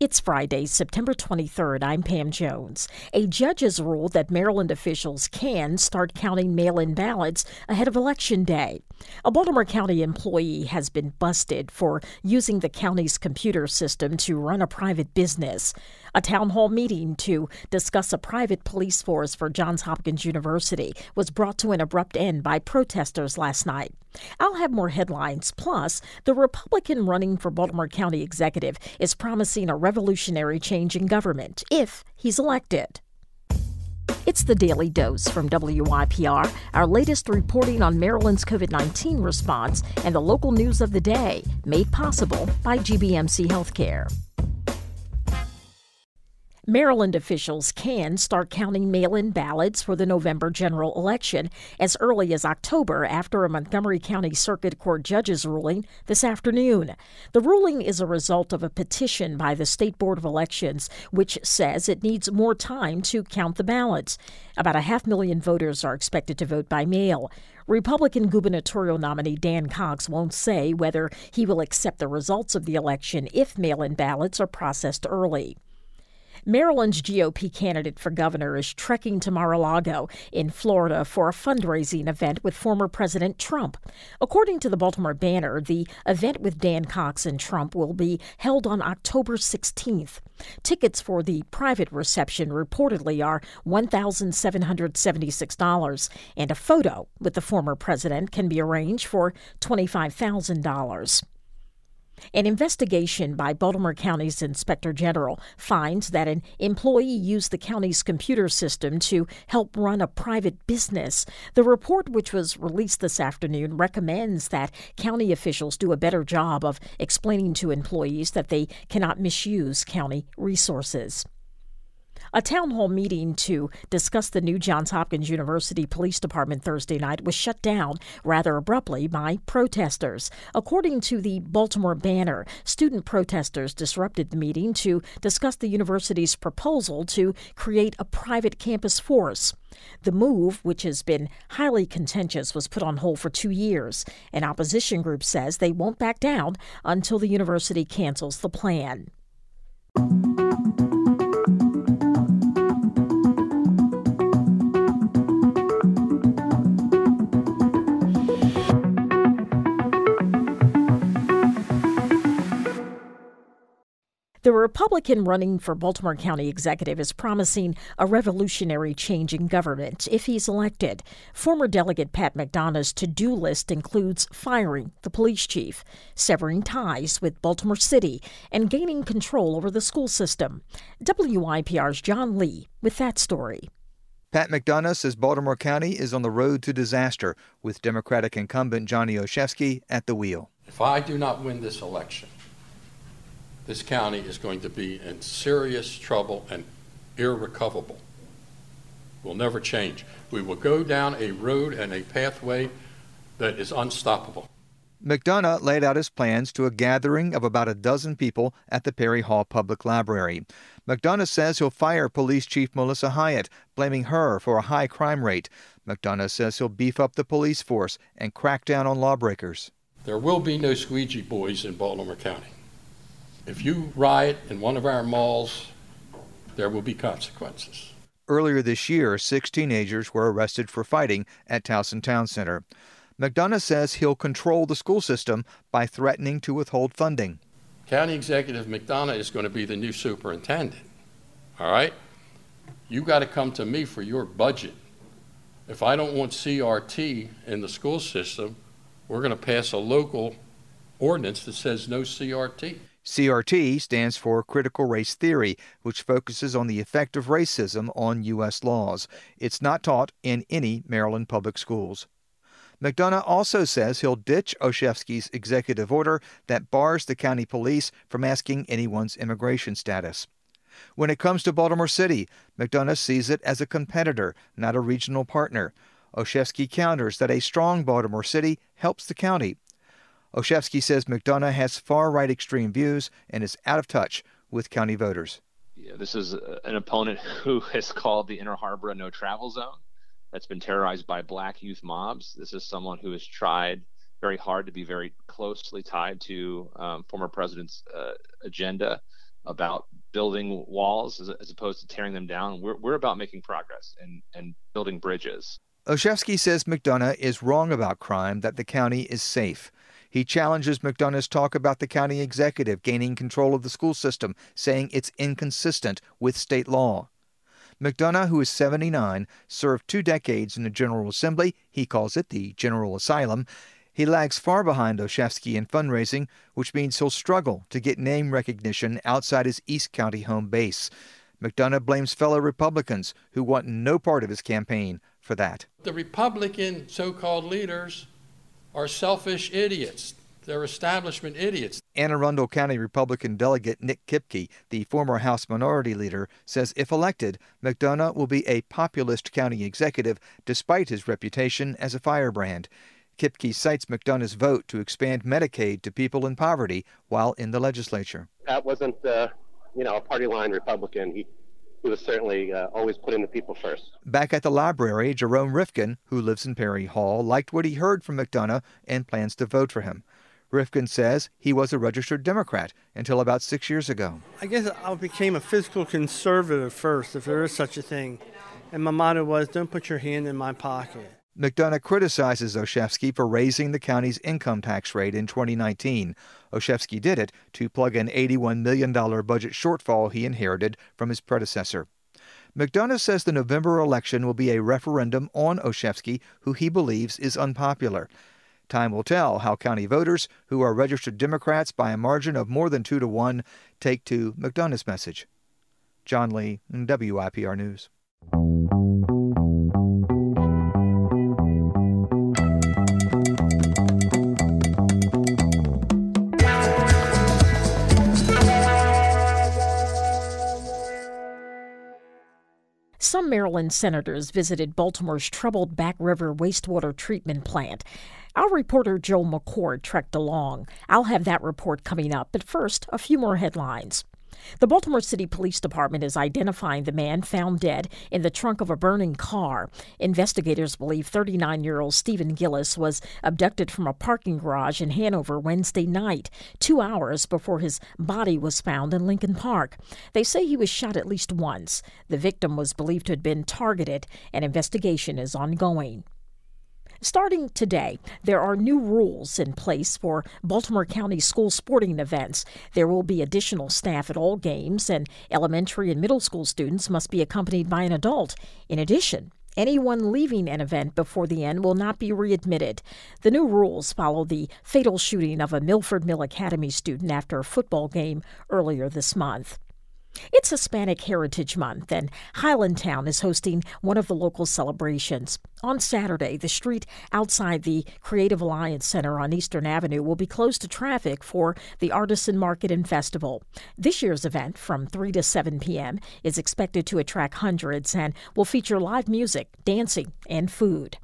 It's Friday, September 23rd. I'm Pam Jones. A judge has ruled that Maryland officials can start counting mail in ballots ahead of Election Day. A Baltimore County employee has been busted for using the county's computer system to run a private business. A town hall meeting to discuss a private police force for Johns Hopkins University was brought to an abrupt end by protesters last night. I'll have more headlines. Plus, the Republican running for Baltimore County executive is promising a revolutionary change in government if he's elected. It's the Daily Dose from WYPR, our latest reporting on Maryland's COVID 19 response and the local news of the day, made possible by GBMC Healthcare. Maryland officials can start counting mail in ballots for the November general election as early as October after a Montgomery County Circuit Court judge's ruling this afternoon. The ruling is a result of a petition by the State Board of Elections, which says it needs more time to count the ballots. About a half million voters are expected to vote by mail. Republican gubernatorial nominee Dan Cox won't say whether he will accept the results of the election if mail in ballots are processed early. Maryland's GOP candidate for governor is trekking to Mar a Lago in Florida for a fundraising event with former President Trump. According to the Baltimore Banner, the event with Dan Cox and Trump will be held on October 16th. Tickets for the private reception reportedly are $1,776, and a photo with the former president can be arranged for $25,000. An investigation by Baltimore County's Inspector General finds that an employee used the county's computer system to help run a private business. The report, which was released this afternoon, recommends that county officials do a better job of explaining to employees that they cannot misuse county resources. A town hall meeting to discuss the new Johns Hopkins University Police Department Thursday night was shut down rather abruptly by protesters. According to the Baltimore Banner, student protesters disrupted the meeting to discuss the university's proposal to create a private campus force. The move, which has been highly contentious, was put on hold for two years. An opposition group says they won't back down until the university cancels the plan. The Republican running for Baltimore County executive is promising a revolutionary change in government if he's elected. Former Delegate Pat McDonough's to do list includes firing the police chief, severing ties with Baltimore City, and gaining control over the school system. WYPR's John Lee with that story. Pat McDonough says Baltimore County is on the road to disaster with Democratic incumbent Johnny Olszewski at the wheel. If I do not win this election, this county is going to be in serious trouble and irrecoverable. Will never change. We will go down a road and a pathway that is unstoppable. McDonough laid out his plans to a gathering of about a dozen people at the Perry Hall Public Library. McDonough says he'll fire Police Chief Melissa Hyatt, blaming her for a high crime rate. McDonough says he'll beef up the police force and crack down on lawbreakers. There will be no squeegee boys in Baltimore County. If you riot in one of our malls, there will be consequences. Earlier this year, six teenagers were arrested for fighting at Towson Town Center. McDonough says he'll control the school system by threatening to withhold funding. County Executive McDonough is going to be the new superintendent. All right? You got to come to me for your budget. If I don't want CRT in the school system, we're going to pass a local ordinance that says no CRT. CRT stands for Critical Race Theory, which focuses on the effect of racism on U.S. laws. It's not taught in any Maryland public schools. McDonough also says he'll ditch Olszewski's executive order that bars the county police from asking anyone's immigration status. When it comes to Baltimore City, McDonough sees it as a competitor, not a regional partner. Olszewski counters that a strong Baltimore City helps the county. Olszewski says McDonough has far right extreme views and is out of touch with county voters. Yeah, this is an opponent who has called the Inner Harbor a no travel zone that's been terrorized by black youth mobs. This is someone who has tried very hard to be very closely tied to um, former president's uh, agenda about building walls as, as opposed to tearing them down. We're, we're about making progress and, and building bridges. Olszewski says McDonough is wrong about crime, that the county is safe. He challenges McDonough's talk about the county executive gaining control of the school system, saying it's inconsistent with state law. McDonough, who is 79, served two decades in the General Assembly. He calls it the General Asylum. He lags far behind Olszewski in fundraising, which means he'll struggle to get name recognition outside his East County home base. McDonough blames fellow Republicans who want no part of his campaign for that. The Republican so called leaders are selfish idiots. They're establishment idiots. Anne Arundel County Republican delegate Nick Kipke, the former House Minority Leader, says if elected, McDonough will be a populist county executive despite his reputation as a firebrand. Kipke cites McDonough's vote to expand Medicaid to people in poverty while in the legislature. Pat wasn't, uh, you know, a party line Republican. He he was certainly uh, always putting the people first. Back at the library, Jerome Rifkin, who lives in Perry Hall, liked what he heard from McDonough and plans to vote for him. Rifkin says he was a registered Democrat until about six years ago. I guess I became a fiscal conservative first, if there is such a thing. And my motto was don't put your hand in my pocket. McDonough criticizes Olszewski for raising the county's income tax rate in 2019. Olszewski did it to plug an $81 million budget shortfall he inherited from his predecessor. McDonough says the November election will be a referendum on Olszewski, who he believes is unpopular. Time will tell how county voters, who are registered Democrats by a margin of more than two to one, take to McDonough's message. John Lee, WYPR News. Maryland senators visited Baltimore's troubled Back River wastewater treatment plant. Our reporter Joel McCord trekked along. I'll have that report coming up, but first, a few more headlines. The Baltimore City Police Department is identifying the man found dead in the trunk of a burning car. Investigators believe 39 year old Stephen Gillis was abducted from a parking garage in Hanover Wednesday night, two hours before his body was found in Lincoln Park. They say he was shot at least once. The victim was believed to have been targeted. An investigation is ongoing. Starting today, there are new rules in place for Baltimore County school sporting events. There will be additional staff at all games, and elementary and middle school students must be accompanied by an adult. In addition, Anyone leaving an event before the end will not be readmitted. The new rules follow the fatal shooting of a Milford Mill Academy student after a football game earlier this month. It's Hispanic Heritage Month, and Highlandtown is hosting one of the local celebrations. On Saturday, the street outside the Creative Alliance Center on Eastern Avenue will be closed to traffic for the Artisan Market and Festival. This year's event, from 3 to 7 p.m., is expected to attract hundreds and will feature live music, dancing, and food.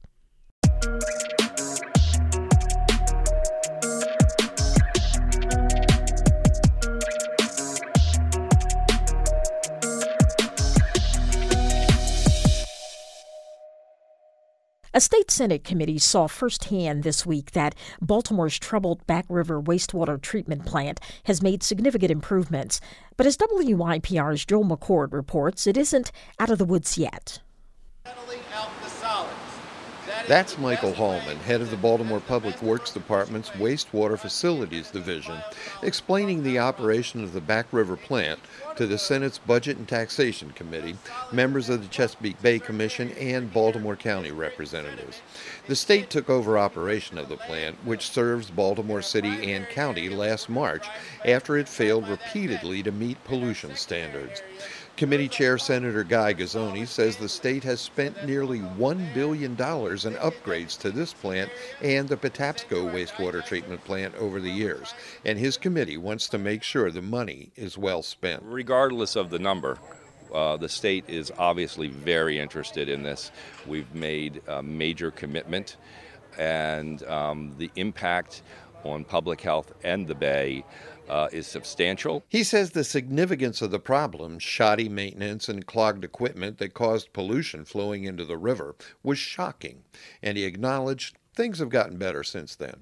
A state Senate committee saw firsthand this week that Baltimore's troubled Back River wastewater treatment plant has made significant improvements. But as WYPR's Joel McCord reports, it isn't out of the woods yet. That's Michael Hallman, head of the Baltimore Public Works Department's Wastewater Facilities Division, explaining the operation of the Back River plant to the Senate's Budget and Taxation Committee, members of the Chesapeake Bay Commission, and Baltimore County representatives. The state took over operation of the plant, which serves Baltimore City and County, last March after it failed repeatedly to meet pollution standards. Committee Chair Senator Guy Guzzone says the state has spent nearly $1 billion in upgrades to this plant and the Patapsco wastewater treatment plant over the years, and his committee wants to make sure the money is well spent. Regardless of the number, uh, the state is obviously very interested in this. We've made a major commitment, and um, the impact on public health and the Bay uh, is substantial. He says the significance of the problem, shoddy maintenance and clogged equipment that caused pollution flowing into the river, was shocking, and he acknowledged things have gotten better since then.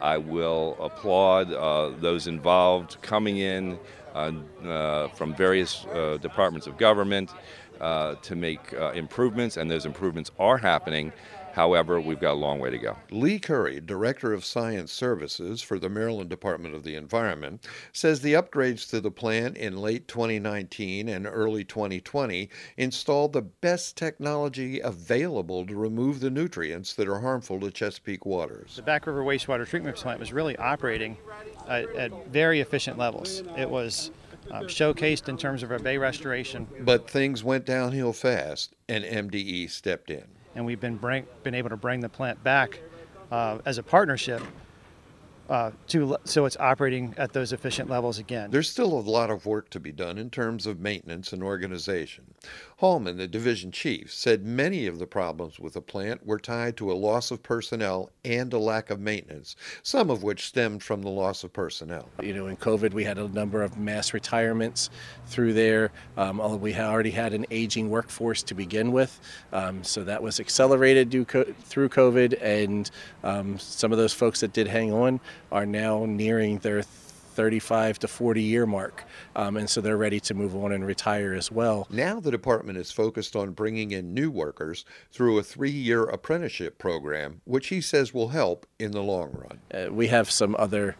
I will applaud uh, those involved coming in uh, uh, from various uh, departments of government uh, to make uh, improvements, and those improvements are happening. However, we've got a long way to go. Lee Currey, Director of Science Services for the Maryland Department of the Environment, says the upgrades to the plant in late 2019 and early 2020 installed the best technology available to remove the nutrients that are harmful to Chesapeake waters. The Back River Wastewater Treatment Plant was really operating at, at very efficient levels. It was um, showcased in terms of our bay restoration. But things went downhill fast, and MDE stepped in and we've been bring, been able to bring the plant back uh, as a partnership uh, to so it's operating at those efficient levels again. There's still a lot of work to be done in terms of maintenance and organization. Hallman, the division chief, said many of the problems with the plant were tied to a loss of personnel and a lack of maintenance, some of which stemmed from the loss of personnel. You know, in COVID, we had a number of mass retirements through there. Um, we already had an aging workforce to begin with, um, so that was accelerated through COVID, and um, some of those folks that did hang on are now nearing their 35 to 40 year mark. Um, and so they're ready to move on and retire as well. Now the department is focused on bringing in new workers through a three year apprenticeship program, which he says will help in the long run. Uh, we have some other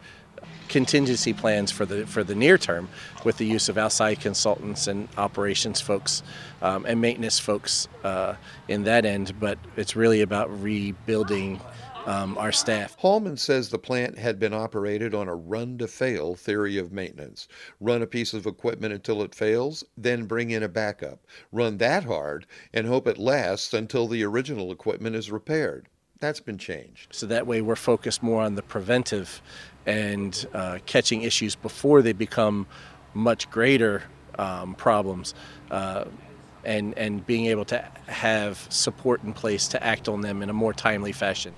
contingency plans for the for the near term with the use of outside consultants and operations folks um, and maintenance folks uh, in that end but it's really about rebuilding um, our staff. Hallman says the plant had been operated on a run to fail theory of maintenance. Run a piece of equipment until it fails, then bring in a backup. Run that hard and hope it lasts until the original equipment is repaired. That's been changed. So that way we're focused more on the preventive and uh, catching issues before they become much greater um, problems. Uh, and, and being able to have support in place to act on them in a more timely fashion.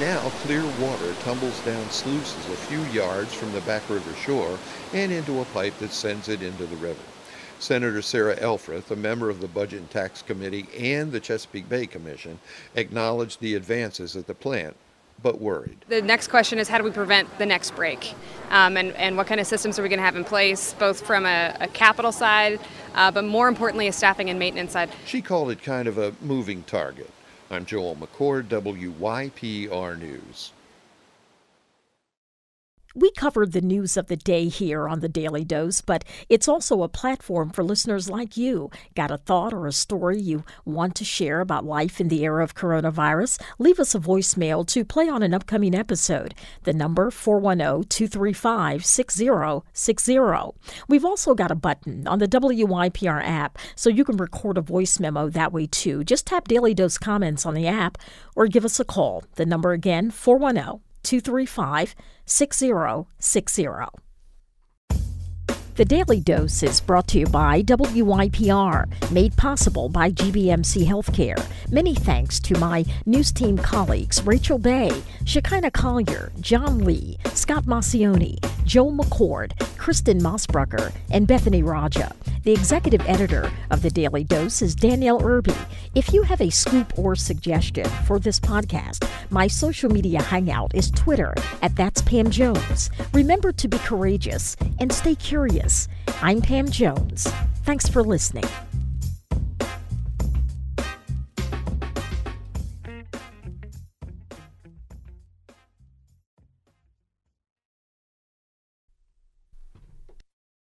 Now, clear water tumbles down sluices a few yards from the Back River shore and into a pipe that sends it into the river. Senator Sarah Elfreth, a member of the Budget and Tax Committee and the Chesapeake Bay Commission, acknowledged the advances at the plant, but worried. The next question is how do we prevent the next break? Um, and, and what kind of systems are we going to have in place, both from a, a capital side, uh, but more importantly, a staffing and maintenance side? She called it kind of a moving target. I'm Joel McCord, WYPR News. We covered the news of the day here on the Daily Dose, but it's also a platform for listeners like you. Got a thought or a story you want to share about life in the era of coronavirus? Leave us a voicemail to play on an upcoming episode. The number 410-235-6060. We've also got a button on the WYPR app so you can record a voice memo that way too. Just tap Daily Dose comments on the app or give us a call. The number again 410 235 6060. The Daily Dose is brought to you by WYPR, made possible by GBMC Healthcare. Many thanks to my news team colleagues Rachel Baye, Shekinah Collier, John Lee, Scott Maucione, Joel McCord, Kristen Mosbrucker, and Bethany Raja. The executive editor of The Daily Dose is Danielle Irby. If you have a scoop or suggestion for this podcast, my social media hangout is Twitter at That's Pam Jones. Remember to be courageous and stay curious. I'm Pam Jones. Thanks for listening.